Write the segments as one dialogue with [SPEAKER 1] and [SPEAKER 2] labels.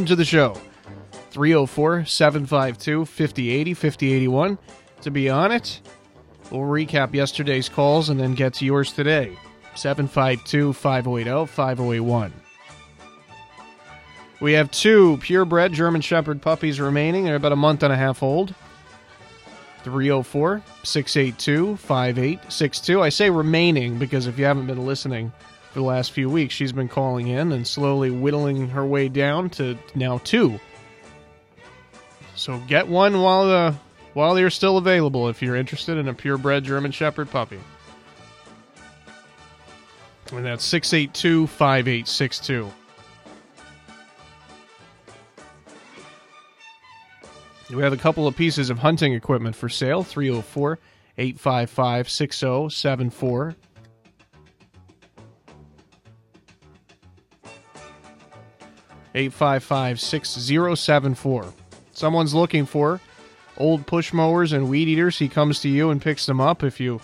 [SPEAKER 1] Welcome to the show. 304 752 5080 5081. To be on it, we'll recap yesterday's calls and then get to yours today. 752 5080 5081. We have two purebred German Shepherd puppies remaining. They're about a month and a half old. 304 682 5862. I say remaining because if you haven't been listening, for the last few weeks. She's been calling in and slowly whittling her way down to now two. So get one while the while they're still available if you're interested in a purebred German Shepherd puppy. And that's 682 5862. We have a couple of pieces of hunting equipment for sale 304 855 6074. Eight five five six zero seven four. Someone's looking for old push mowers and weed eaters. He comes to you and picks them up. If you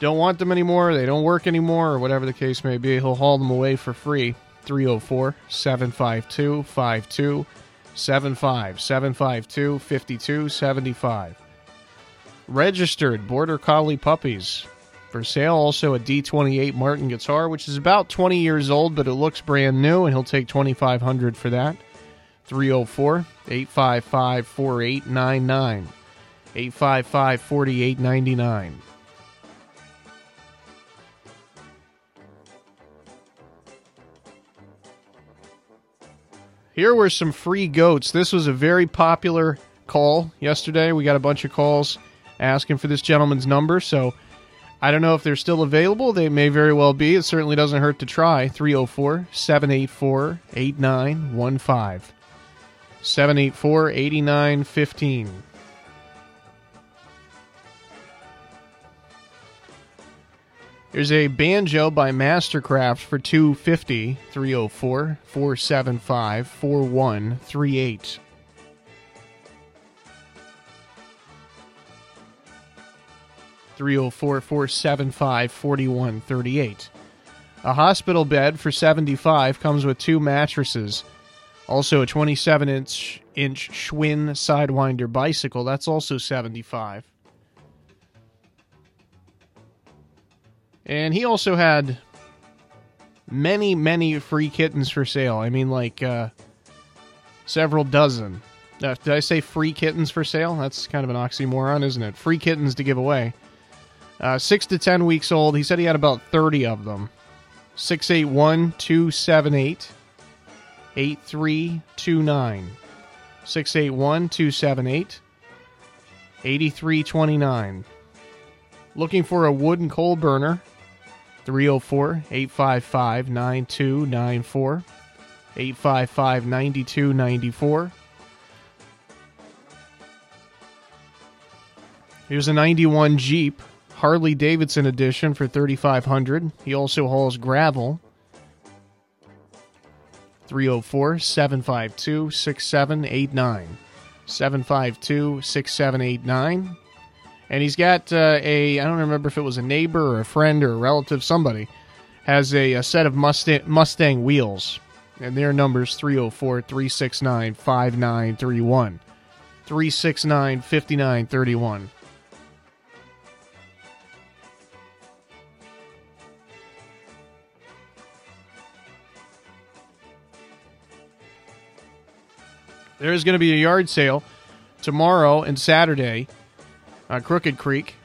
[SPEAKER 1] don't want them anymore, they don't work anymore, or whatever the case may be, he'll haul them away for free. 304 752 5275 752 5275. Registered Border Collie puppies for sale. Also, a D28 Martin guitar, which is about 20 years old, but it looks brand new, and he'll take 2500 for that. 304 855 4899. 855 4899. Here were some free goats. This was a very popular call yesterday. We got a bunch of calls asking for this gentleman's number, so I don't know if they're still available. They may very well be. It certainly doesn't hurt to try. 304 784 8915. 784 8915. There's a banjo by Mastercraft for 250 304 475 4138. Three zero four four seven five forty one thirty eight. A hospital bed for seventy five comes with two mattresses. Also a twenty seven inch inch Schwinn Sidewinder bicycle. That's also seventy five. And he also had many, many free kittens for sale. I mean, like uh, several dozen. Uh, did I say free kittens for sale? That's kind of an oxymoron, isn't it? Free kittens to give away. Uh, six to ten weeks old. He said he had about 30 of them. 681 278 8329. 681 278 8329. Looking for a wood and coal burner. 304 855 9294. 855 9294. Here's a 91 Jeep Harley Davidson edition for 3500. He also hauls gravel. 304 752 6789. 752 6789. And he's got uh, a, I don't remember if it was a neighbor or a friend or a relative, somebody, has a, a set of Mustang, Mustang wheels. And their number's 304 369 5931. 369 5931. There's going to be a yard sale tomorrow and Saturday, on Crooked Creek,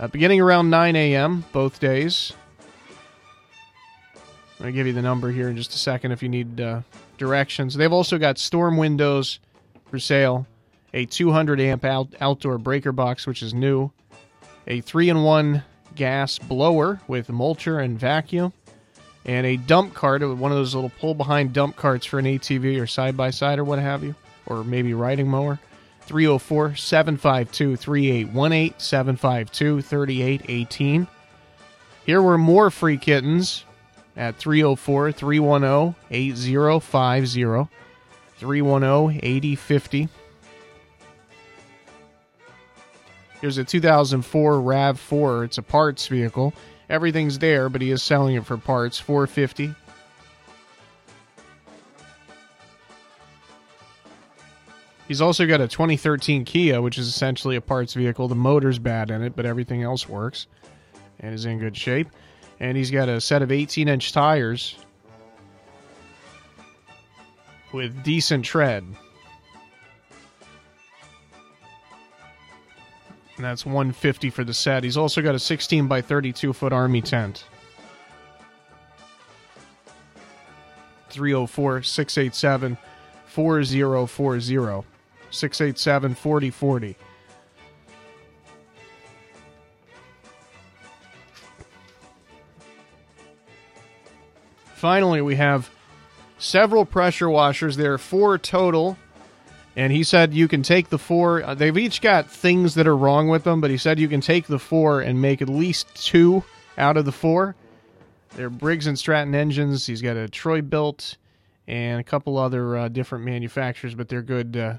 [SPEAKER 1] uh, beginning around 9 a.m. both days. I'm going to give you the number here in just a second if you need uh, directions. They've also got storm windows for sale, a 200 amp out- outdoor breaker box, which is new, a 3 in 1 gas blower with mulcher and vacuum, and a dump cart, uh, one of those little pull behind dump carts for an ATV or side by side or what have you, or maybe riding mower. 304 752 3818 752 3818. Here were more free kittens at 304 310 8050 310 8050. Here's a 2004 RAV4. It's a parts vehicle. Everything's there, but he is selling it for parts. 450. He's also got a 2013 Kia, which is essentially a parts vehicle. The motor's bad in it, but everything else works and is in good shape. And he's got a set of 18 inch tires with decent tread. And that's 150 for the set. He's also got a 16 by 32 foot army tent. 304 687 4040. 687 4040. Finally, we have several pressure washers. There are four total. And he said you can take the four. uh, They've each got things that are wrong with them, but he said you can take the four and make at least two out of the four. They're Briggs and Stratton engines. He's got a Troy-Bilt and a couple other uh, different manufacturers, but they're good. Uh,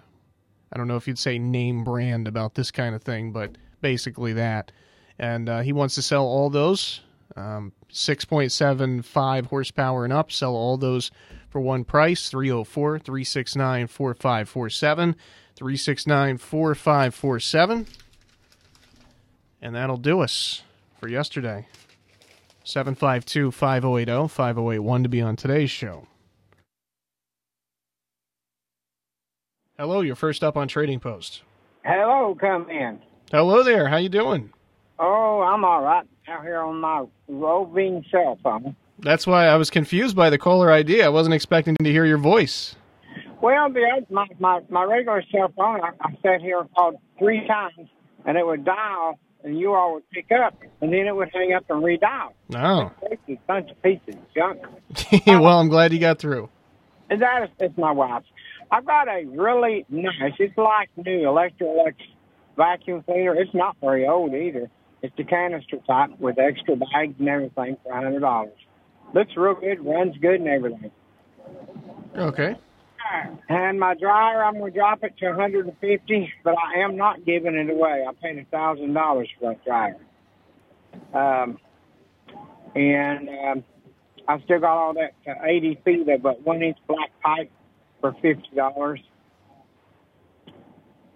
[SPEAKER 1] I don't know if you'd say name brand about this kind of thing, but basically that. And uh, he wants to sell all those um, 6.75 horsepower and up. Sell all those for one price 304 369 4547. 369 4547. And that'll do us for yesterday. 752 5080 5081 to be on today's show. Hello, you're first up on Trading Post.
[SPEAKER 2] Hello, come in.
[SPEAKER 1] Hello there, how you doing?
[SPEAKER 2] Oh, I'm all right out here on my roving cell phone.
[SPEAKER 1] That's why I was confused by the caller ID. I wasn't expecting to hear your voice.
[SPEAKER 2] Well, the my my my regular cell phone, I, I sat here and called three times, and it would dial, and you all would pick up, and then it would hang up and redial.
[SPEAKER 1] Oh.
[SPEAKER 2] It's a bunch of pieces of junk.
[SPEAKER 1] well, I'm glad you got through.
[SPEAKER 2] And that is it's my wife's. I've got a really nice, it's like new Electrolux vacuum cleaner. It's not very old either. It's the canister type with extra bags and everything for a hundred dollars. Looks real good, runs good and everything.
[SPEAKER 1] Okay.
[SPEAKER 2] And my dryer, I'm going to drop it to 150, but I am not giving it away. I paid a thousand dollars for that dryer. Um, and um, I still got all that uh, 80 feet of but one inch black pipe for fifty dollars.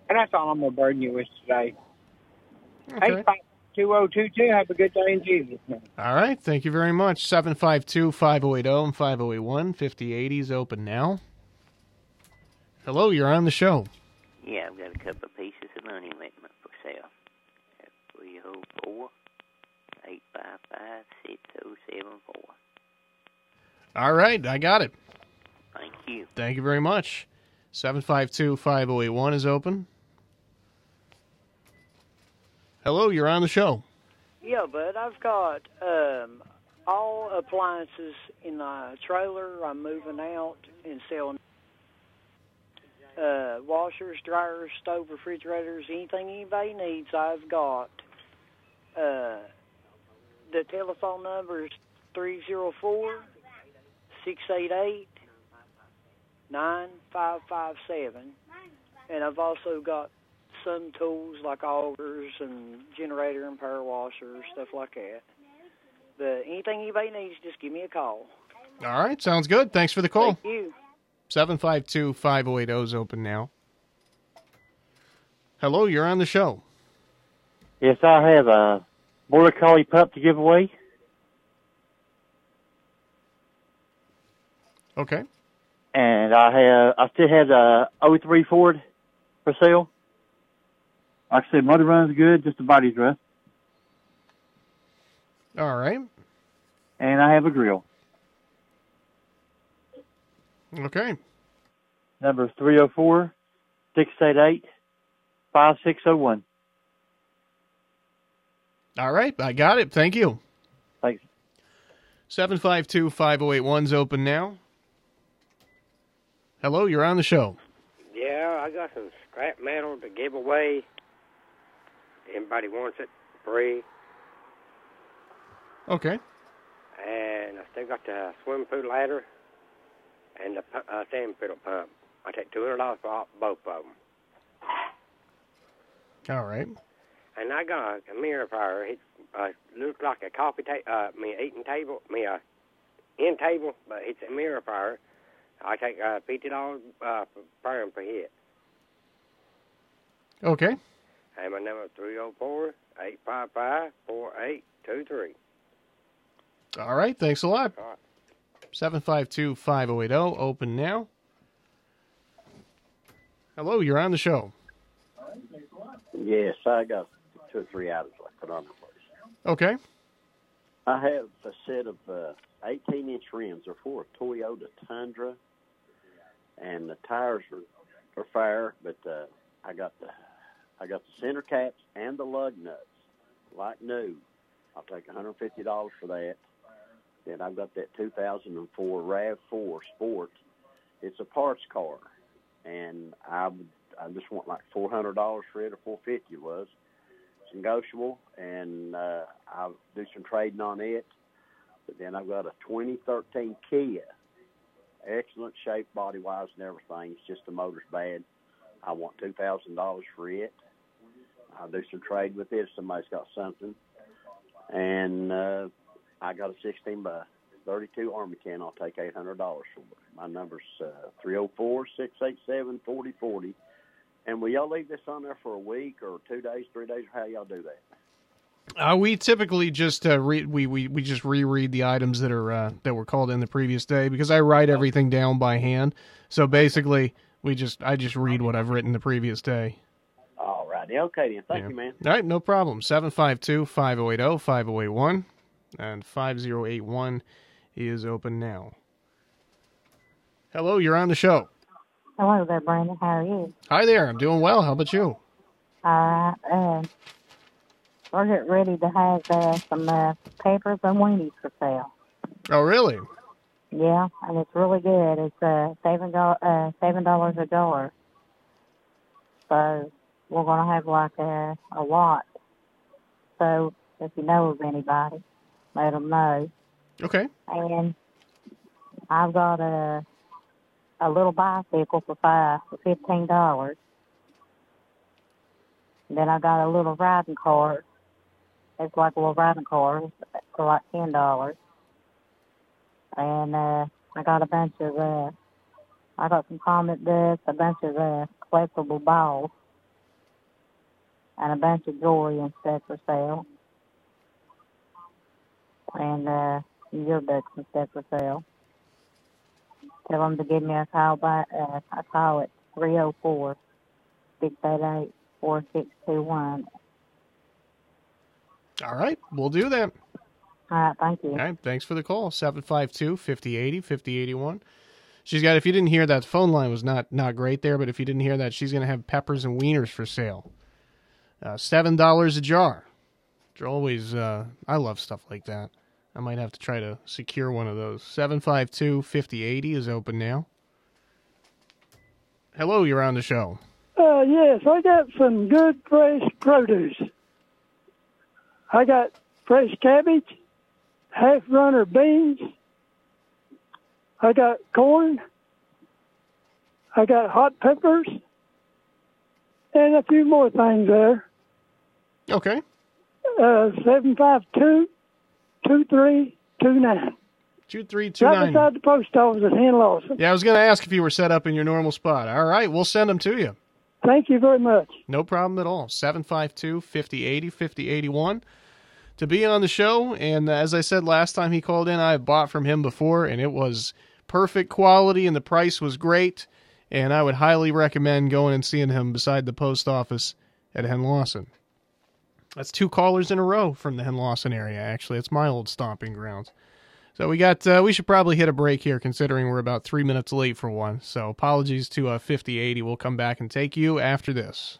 [SPEAKER 2] And that's all I'm going to burden you with today.
[SPEAKER 1] Okay.
[SPEAKER 2] Eight five two zero two two. Have a good day in Jesus' name.
[SPEAKER 1] All right. Thank you very much. 752 5080 and 5081. 5080 is open now. Hello, you're on the show.
[SPEAKER 3] Yeah, I've got a couple of pieces of money equipment for sale. At 304 855 6074.
[SPEAKER 1] All right. I got it.
[SPEAKER 3] Thank you.
[SPEAKER 1] Thank you very much. 752 5081 is open. Hello, you're on the show.
[SPEAKER 4] Yeah, bud. I've got um, all appliances in the trailer. I'm moving out and selling uh, washers, dryers, stove, refrigerators, anything anybody needs. I've got. Uh, the telephone number is three zero four six eight eight nine five five seven, and I've also got some tools like augers and generator and power washers, stuff like that. But anything anybody needs, just give me a call.
[SPEAKER 1] All right. Sounds good. Thanks for the call.
[SPEAKER 4] Thank you.
[SPEAKER 1] 752 5080 is open now. Hello, you're on the show.
[SPEAKER 5] Yes, I have a border collie pup to give away.
[SPEAKER 1] Okay.
[SPEAKER 5] and I have I still have the 03 Ford for sale. Like I said, motor runs good, just the body's rust.
[SPEAKER 1] All right.
[SPEAKER 5] And I have a grill.
[SPEAKER 1] Okay.
[SPEAKER 5] Number 304 688 5601.
[SPEAKER 1] All right. I got it. Thank you.
[SPEAKER 5] Thanks.
[SPEAKER 1] 752 5081's open now. Hello, you're on the show.
[SPEAKER 6] Yeah, I got some scrap metal to give away. Anybody wants it, free.
[SPEAKER 1] Okay.
[SPEAKER 6] And I still got the swim pool ladder and the uh, sand fiddle pump. I take two hundred dollars for all, both of them.
[SPEAKER 1] All right.
[SPEAKER 6] And I got a, mirror fire. It uh, looks like a coffee table, uh, me eating table, me a end table, but it's a mirror fire. I take uh, fifty dollars uh, per per hit.
[SPEAKER 1] Okay.
[SPEAKER 6] And my number is three zero four eight five five four eight two three.
[SPEAKER 1] All right. Thanks a lot.
[SPEAKER 6] All right.
[SPEAKER 1] 752 5080, open now. Hello, you're on the show.
[SPEAKER 7] Yes, I got two or three items I put on the place.
[SPEAKER 1] Okay.
[SPEAKER 7] I have a set of uh, 18 inch rims. They're for a Toyota Tundra, and the tires are, are fire, but uh, I got the I got the center caps and the lug nuts like new. I'll take $150 for that. Then I've got that 2004 Rav4 Sport. It's a parts car, and I I just want like $400 for it or 450 it was. It's negotiable, and uh, I'll do some trading on it. But then I've got a 2013 Kia, excellent shape body wise and everything. It's just the motor's bad. I want two thousand dollars for it. I'll do some trade with it somebody's got something. And uh, I got a 16 by 32 Army can. I'll take $800 for it. My number's uh, 304 687 4040. And will y'all leave this on there for a week or two days, three days, or how y'all do that?
[SPEAKER 1] Uh, we typically just uh, re- we, we we just reread the items that are uh, that were called in the previous day because I write everything down by hand. So basically, we just I just read what I've written the previous day.
[SPEAKER 7] All righty. Okay, then. Thank
[SPEAKER 1] Yeah.
[SPEAKER 7] you, man.
[SPEAKER 1] All right, no problem. 752 5080 5081 and 5081 is open now. Hello, you're on the show.
[SPEAKER 8] Hello there, Brandon. How are you?
[SPEAKER 1] Hi there, I'm doing well. How about you?
[SPEAKER 8] All right. Uh, we're getting ready to have uh, some uh, peppers and weenies for sale.
[SPEAKER 1] Oh, really?
[SPEAKER 8] Yeah, and it's really good. It's uh, seven dollars uh, seven dollars a jar. So we're gonna have like a a lot. So if you know of anybody, let them know.
[SPEAKER 1] Okay.
[SPEAKER 8] And I've got a a little bicycle for five for fifteen dollars. Then I got a little riding cart. It's like a little riding cart for like ten dollars. And uh I got a bunch of uh I got some comic books, a bunch of uh collectible balls, and a bunch of jewelry and stuff for sale. And uh yearbooks and stuff for sale. Tell them to give me a call by uh I call it three four six eight eight four six two one.
[SPEAKER 1] All right, we'll do that.
[SPEAKER 8] All right, thank you.
[SPEAKER 1] All right, thanks for the call. 752 5080 5081. She's got, if you didn't hear that, the phone line was not, not great there, but if you didn't hear that, she's going to have peppers and wieners for sale. Uh, $7 a jar. Are always, uh, I love stuff like that. I might have to try to secure one of those. 752 5080 is open now. Hello, you're on the show.
[SPEAKER 9] Uh, yes, I got some good fresh produce. I got fresh cabbage, half runner beans. I got corn. I got hot peppers, and a few more things there.
[SPEAKER 1] Okay.
[SPEAKER 9] Uh, seven five two two three two nine. Right
[SPEAKER 1] 2329.
[SPEAKER 9] beside the post office at Henlawson.
[SPEAKER 1] Yeah, I was going to ask if you were set up in your normal spot. All right, we'll send them to you.
[SPEAKER 9] Thank you very much.
[SPEAKER 1] No problem at all. 752 5080 5081 to be on the show. And as I said last time he called in, I bought from him before, and it was perfect quality, and the price was great. and I would highly recommend going and seeing him beside the post office at Henlawson. That's two callers in a row from the Henlawson area. Actually, it's my old stomping grounds. So we got uh, we should probably hit a break here, considering we're about three minutes late for one. So apologies to uh, 5080. We'll come back and take you after this.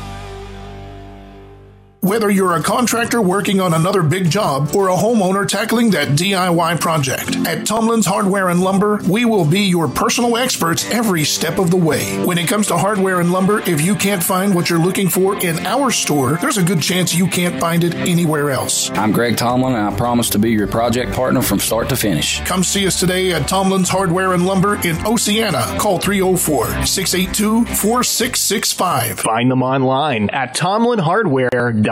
[SPEAKER 10] Whether you're a contractor working on another big job or a homeowner tackling that DIY project, at Tomlin's Hardware and Lumber, we will be your personal experts every step of the way. When it comes to hardware and lumber, if you can't find what you're looking for in our store, there's a good chance you can't find it anywhere else.
[SPEAKER 11] I'm Greg Tomlin, and I promise to be your project partner from start to finish.
[SPEAKER 10] Come see us today at Tomlin's Hardware and Lumber in Oceana. Call 304 682 4665.
[SPEAKER 12] Find them online at tomlinhardware.com.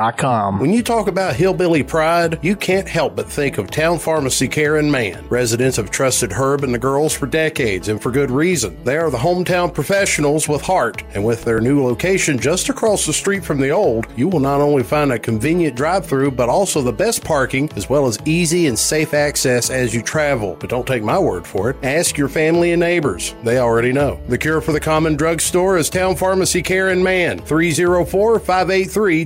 [SPEAKER 13] When you talk about hillbilly pride, you can't help but think of Town Pharmacy Care in Man. Residents have trusted Herb and the girls for decades, and for good reason. They are the hometown professionals with heart, and with their new location just across the street from the old, you will not only find a convenient drive through, but also the best parking, as well as easy and safe access as you travel. But don't take my word for it. Ask your family and neighbors. They already know. The cure for the common drugstore is Town Pharmacy Care in Man. 304 583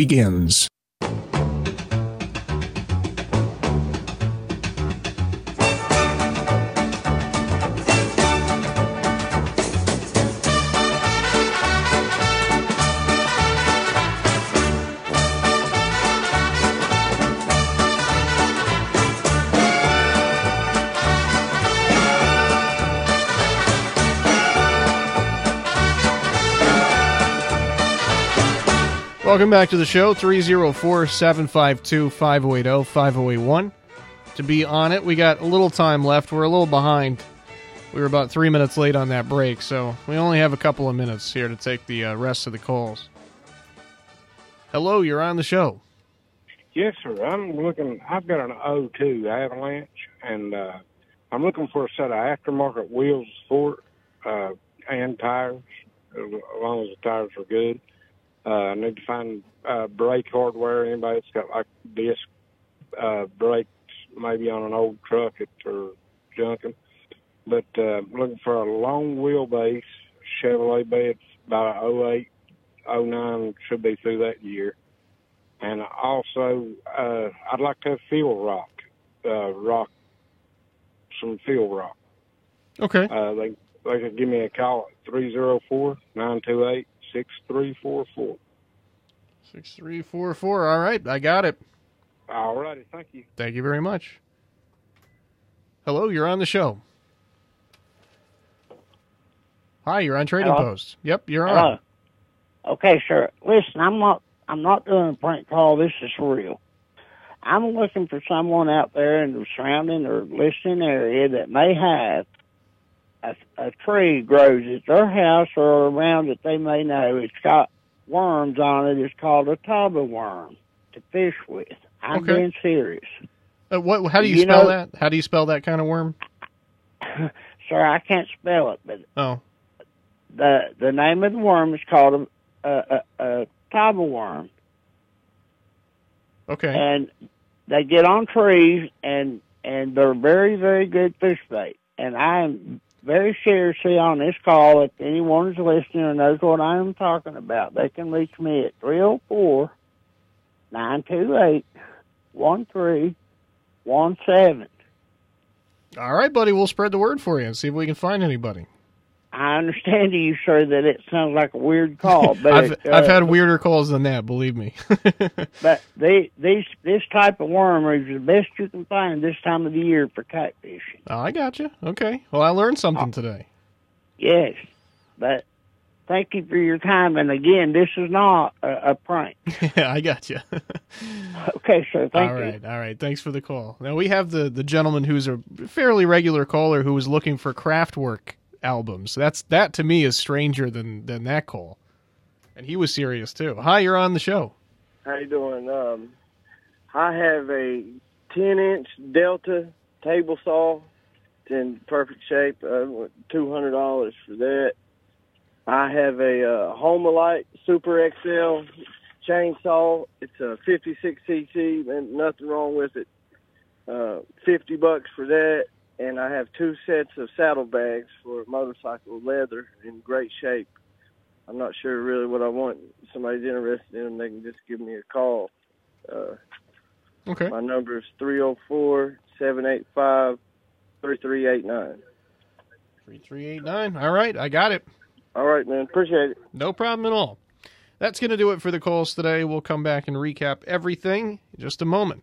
[SPEAKER 12] begins.
[SPEAKER 1] Welcome back to the show, 304 752 5080 5081. To be on it, we got a little time left. We're a little behind. We were about three minutes late on that break, so we only have a couple of minutes here to take the uh, rest of the calls. Hello, you're on the show.
[SPEAKER 14] Yes, sir. I'm looking. I've got an 02 Avalanche, and uh, I'm looking for a set of aftermarket wheels for uh, and tires, as long as the tires are good. Uh, I need to find uh, brake hardware. Anybody that's got like disc uh, brakes, maybe on an old truck that are junking. But uh, looking for a long wheelbase Chevrolet bed, about 08, 09 should be through that year. And also, uh, I'd like to have field rock, uh, rock, some field rock.
[SPEAKER 1] Okay.
[SPEAKER 14] Uh, they they could give me a call at three zero four nine two eight six three four four.
[SPEAKER 1] 6344. All right, I got it.
[SPEAKER 14] All righty, thank you.
[SPEAKER 1] Thank you very much. Hello, you're on the show. Hi, you're on Trading
[SPEAKER 15] Hello?
[SPEAKER 1] Post. Yep, you're on.
[SPEAKER 15] Okay, sir. Listen, I'm not. I'm not doing a prank call. This is real. I'm looking for someone out there in the surrounding or listening area that may have a, a tree grows at their house or around that they may know. It's got worms on it. It's called a taba worm to fish with. I'm
[SPEAKER 1] Okay.
[SPEAKER 15] being serious.
[SPEAKER 1] Uh, what? How do you,
[SPEAKER 15] You
[SPEAKER 1] spell
[SPEAKER 15] know-
[SPEAKER 1] that? How do you spell that kind of worm?
[SPEAKER 15] Sir, I can't spell it, but
[SPEAKER 1] Oh,
[SPEAKER 15] the the name of the worm is called a a, a, a taba worm.
[SPEAKER 1] okay.
[SPEAKER 15] and they get on trees and and they're very very good fish bait and i am very seriously on this call if anyone's listening or knows what i am talking about they can reach me at 304 928 1317
[SPEAKER 1] All right, buddy. We'll spread the word for you and see if we can find anybody.
[SPEAKER 15] I understand to you, sir, that it sounds like a weird call, but
[SPEAKER 1] I've
[SPEAKER 15] uh,
[SPEAKER 1] I've had weirder calls than that. Believe me.
[SPEAKER 15] But they, these this type of worm is the best you can find this time of the year for catfishing.
[SPEAKER 1] oh, I got you. Okay. Well, I learned something today.
[SPEAKER 15] Yes, but thank you for your time. And again, this is not a, a prank.
[SPEAKER 1] yeah, I got you.
[SPEAKER 15] Okay, sir. Thank
[SPEAKER 1] all
[SPEAKER 15] you.
[SPEAKER 1] right, all right. Thanks for the call. Now we have the the gentleman who's a fairly regular caller who was looking for Kraftwerk albums. That's that to me is stranger than than that call. And he was serious too. Hi, you're on the show.
[SPEAKER 16] How you doing? Um, I have a 10 inch Delta table saw. It's in perfect shape. Uh, Two hundred dollars for that. I have a uh, Homelite Super XL chainsaw. It's a 56 cc and nothing wrong with it. Uh, 50 bucks for that. And I have two sets of saddlebags for motorcycle leather in great shape. I'm not sure really what I want. If somebody's interested in them, they can just give me a call. Uh,
[SPEAKER 1] okay.
[SPEAKER 16] My number is 304 785 3389.
[SPEAKER 1] Three three eight nine. All right, I got it.
[SPEAKER 16] All right, man. Appreciate it.
[SPEAKER 1] No problem at all. That's going to do it for the calls today. We'll come back and recap everything in just a moment.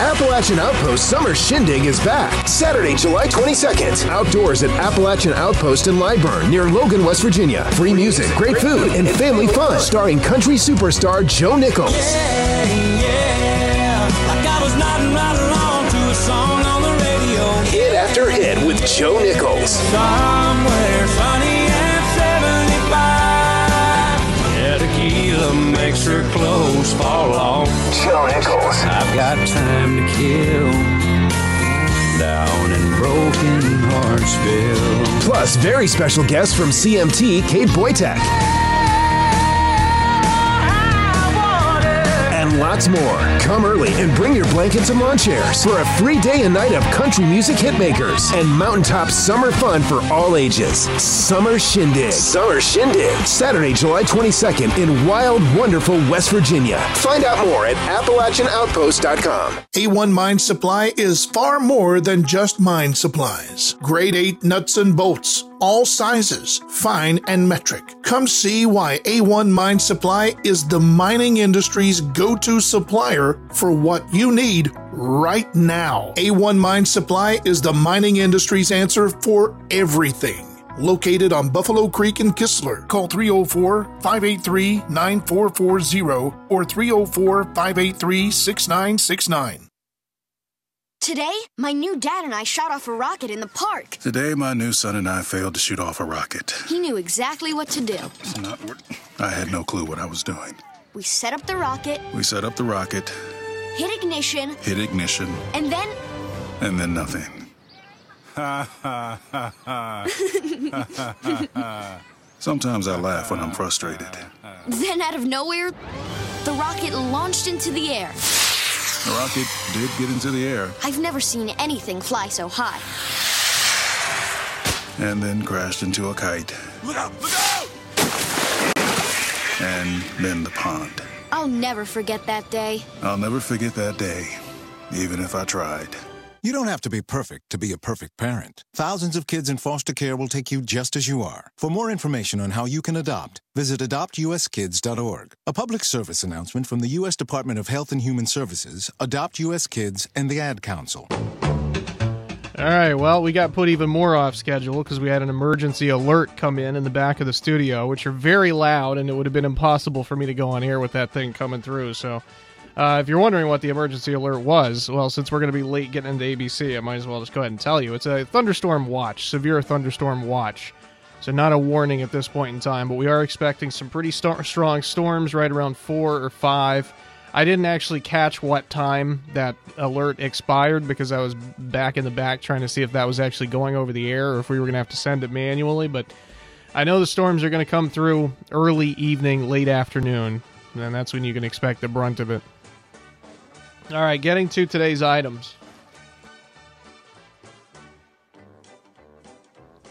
[SPEAKER 17] Appalachian Outpost Summer Shindig is back. Saturday, July 22nd. Outdoors at Appalachian Outpost in Lyburn, near Logan, West Virginia. Free music, great food, and family fun. Starring country superstar Joe Nichols.
[SPEAKER 18] Like I was nodding right along to a song on the radio.
[SPEAKER 17] Hit after hit with Joe Nichols.
[SPEAKER 18] Somewhere sunny and 75. Yeah, tequila makes her clothes fall off.
[SPEAKER 17] Joe Nichols.
[SPEAKER 18] I've got time to kill. Down in Broken Heartsville.
[SPEAKER 17] Plus, very special guest from CMT, Kate Boytek. And lots more. Come early and bring your blankets and lawn chairs for a free day and night of country music hitmakers and mountaintop summer fun for all ages. Summer Shindig. Summer Shindig. Saturday, July 22nd in wild, wonderful West Virginia. Find out more at AppalachianOutpost.com.
[SPEAKER 10] A1 Mine Supply is far more than just mine supplies. Grade 8 nuts and bolts, all sizes, fine and metric. Come see why A1 Mine Supply is the mining industry's go to supplier for what you need right now. A1 Mine Supply is the mining industry's answer for everything. Located on Buffalo Creek in Kistler. Call 304 583 9440 or 304 583 6969.
[SPEAKER 19] Today, my new dad and I shot off a rocket in the park.
[SPEAKER 20] Today, my new son and I failed to shoot off a rocket.
[SPEAKER 19] He knew exactly what to do.
[SPEAKER 20] It's not what I had no clue what I was doing.
[SPEAKER 19] We set up the rocket,
[SPEAKER 20] We set up the rocket,
[SPEAKER 19] hit ignition,
[SPEAKER 20] hit ignition,
[SPEAKER 19] and then.
[SPEAKER 20] and then nothing. Ha ha ha ha. Sometimes I laugh when I'm frustrated.
[SPEAKER 19] then, out of nowhere, the rocket launched into the air.
[SPEAKER 20] The rocket did get into the air
[SPEAKER 19] I've never seen anything fly so high.
[SPEAKER 20] and then crashed into a kite.
[SPEAKER 18] Look out! Look out!
[SPEAKER 20] And then the pond.
[SPEAKER 19] I'll never forget that day.
[SPEAKER 20] I'll never forget that day, even if I tried.
[SPEAKER 21] You don't have to be perfect to be a perfect parent. Thousands of kids in foster care will take you just as you are. For more information on how you can adopt, visit adoptuskids.org. A public service announcement from the U.S. Department of Health and Human Services, Adopt U.S. Kids, and the Ad Council.
[SPEAKER 1] All right, well, we got put even more off schedule because we had an emergency alert come in in the back of the studio, which are very loud, and it would have been impossible for me to go on air with that thing coming through. So, uh, if you're wondering what the emergency alert was, well, since we're going to be late getting into ABC, I might as well just go ahead and tell you. It's a thunderstorm watch, severe thunderstorm watch. So, not a warning at this point in time, but we are expecting some pretty st- strong storms right around four or five. I didn't actually catch what time that alert expired because I was back in the back trying to see if that was actually going over the air or if we were going to have to send it manually. But I know the storms are going to come through early evening, late afternoon, and that's when you can expect the brunt of it. All right, getting to today's items.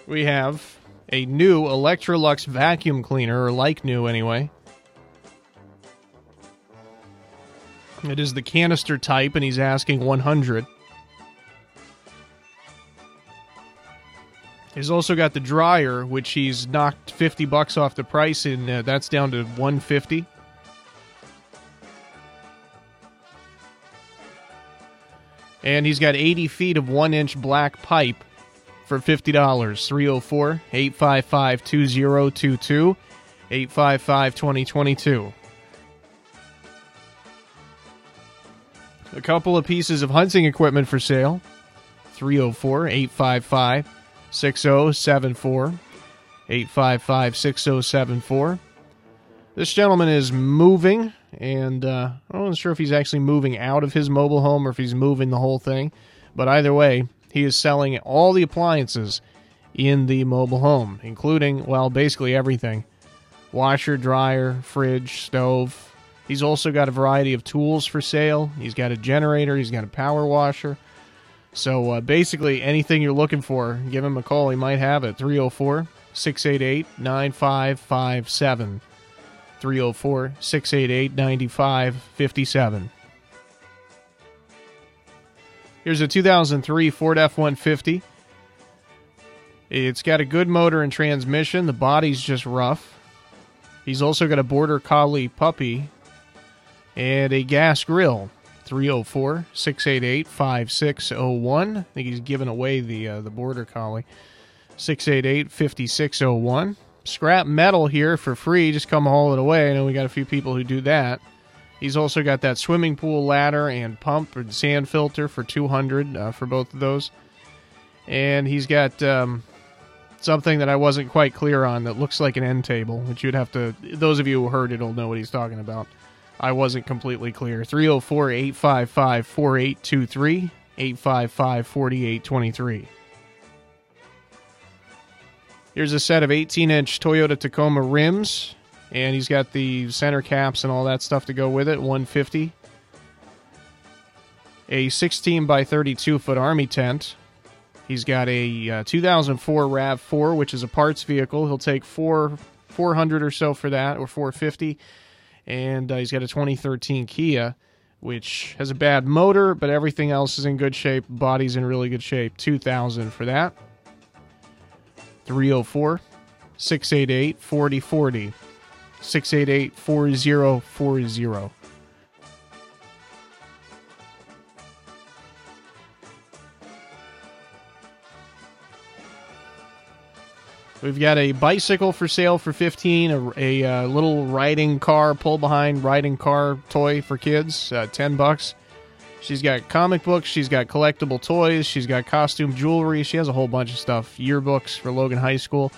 [SPEAKER 1] We have a new Electrolux vacuum cleaner, or like new anyway. It is the canister type, and he's asking 100. He's also got the dryer, which he's knocked 50 bucks off the price, and uh, that's down to 150. And he's got 80 feet of one inch black pipe for $50. 304 855 2022 855 2022. A couple of pieces of hunting equipment for sale 304 855 6074 855 6074. This gentleman is moving, and uh, I'm not sure if he's actually moving out of his mobile home or if he's moving the whole thing. But either way, he is selling all the appliances in the mobile home, including, well, basically everything washer, dryer, fridge, stove. He's also got a variety of tools for sale. He's got a generator, he's got a power washer. So uh, basically, anything you're looking for, give him a call. He might have it. 304 688 9557. 304 688 9557. Here's a 2003 Ford F 150. It's got a good motor and transmission. The body's just rough. He's also got a Border Collie puppy and a gas grill. 304 688 5601. I think he's giving away the uh, the Border Collie. 688 5601. Scrap metal here for free. Just come haul it away. I know we got a few people who do that. He's also got that swimming pool ladder and pump and sand filter for 200 uh, for both of those. And he's got um, something that I wasn't quite clear on that looks like an end table, which you'd have to. Those of you who heard it will know what he's talking about. I wasn't completely clear. 304 855 4823, 855 4823. Here's a set of 18 inch Toyota Tacoma rims, and he's got the center caps and all that stuff to go with it. 150. A 16 by 32 foot Army tent. He's got a uh, 2004 RAV4, which is a parts vehicle. He'll take four 400 or so for that, or 450 and uh, he's got a 2013 Kia, which has a bad motor, but everything else is in good shape. Body's in really good shape. 2000 for that. 304 688 4040. 688 4040. We've got a bicycle for sale for 15, a, a, uh, little riding car, pull behind riding car toy for kids, uh, 10 bucks. She's got comic books, she's got collectible toys, she's got costume jewelry, she has a whole bunch of stuff, yearbooks for Logan High School,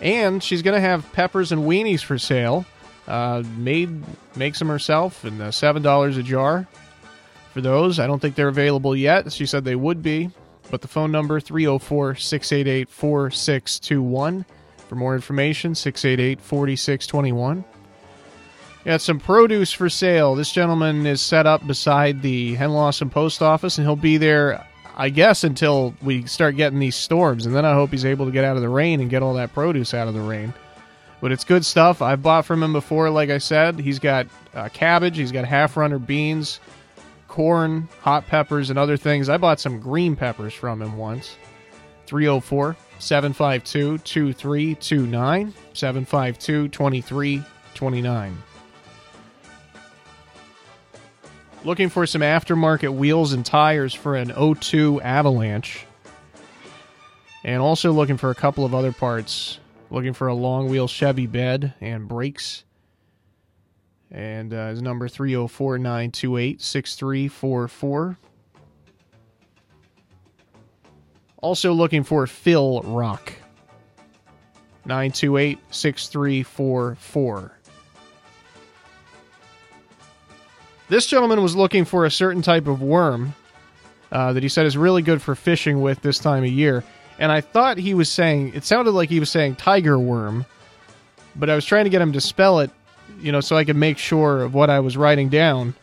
[SPEAKER 1] and she's going to have peppers and weenies for sale. Uh, made makes them herself and uh, seven dollars a jar for those. I don't think they're available yet. She said they would be. But the phone number 304 688 4621. For more information, 688 4621. Got some produce for sale. This gentleman is set up beside the Henlawson Post Office, and he'll be there, I guess, until we start getting these storms. And then I hope he's able to get out of the rain and get all that produce out of the rain. But it's good stuff. I've bought from him before, like I said. He's got uh, cabbage, he's got half runner beans, corn, hot peppers, and other things. I bought some green peppers from him once. 304 752 2329. 752 2329. Looking for some aftermarket wheels and tires for an O2 Avalanche. And also looking for a couple of other parts. Looking for a long wheel Chevy bed and brakes. And uh, his number 304 928 6344. Also looking for Phil Rock. 928 6344. This gentleman was looking for a certain type of worm uh, that he said is really good for fishing with this time of year. and I thought he was saying it sounded like he was saying tiger worm, but I was trying to get him to spell it, you know, so I could make sure of what I was writing down.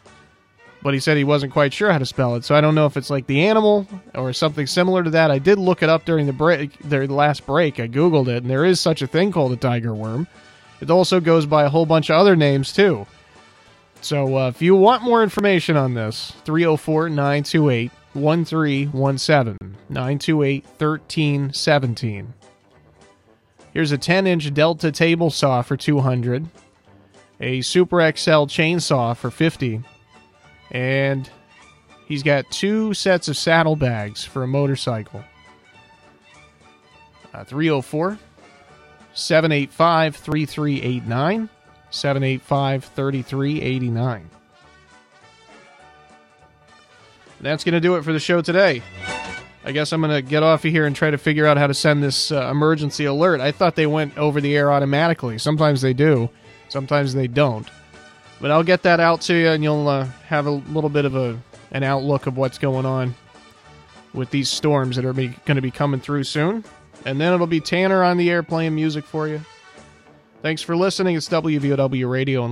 [SPEAKER 1] But he said he wasn't quite sure how to spell it, so I don't know if it's like the animal or something similar to that. I did look it up during the break, the last break. I googled it, and there is such a thing called a tiger worm. It also goes by a whole bunch of other names too. So uh, if you want more information on this, 304 928 1317. 928 1317. Here's a 10 inch Delta table saw for 200 a Super XL chainsaw for 50 and he's got two sets of saddlebags for a motorcycle. Uh, 304 785 3389. 785 3389. That's going to do it for the show today. I guess I'm going to get off of here and try to figure out how to send this uh, emergency alert. I thought they went over the air automatically. Sometimes they do, sometimes they don't. But I'll get that out to you, and you'll uh, have a little bit of a an outlook of what's going on with these storms that are going to be coming through soon. And then it'll be Tanner on the air playing music for you. Thanks for listening. It's WVOW Radio.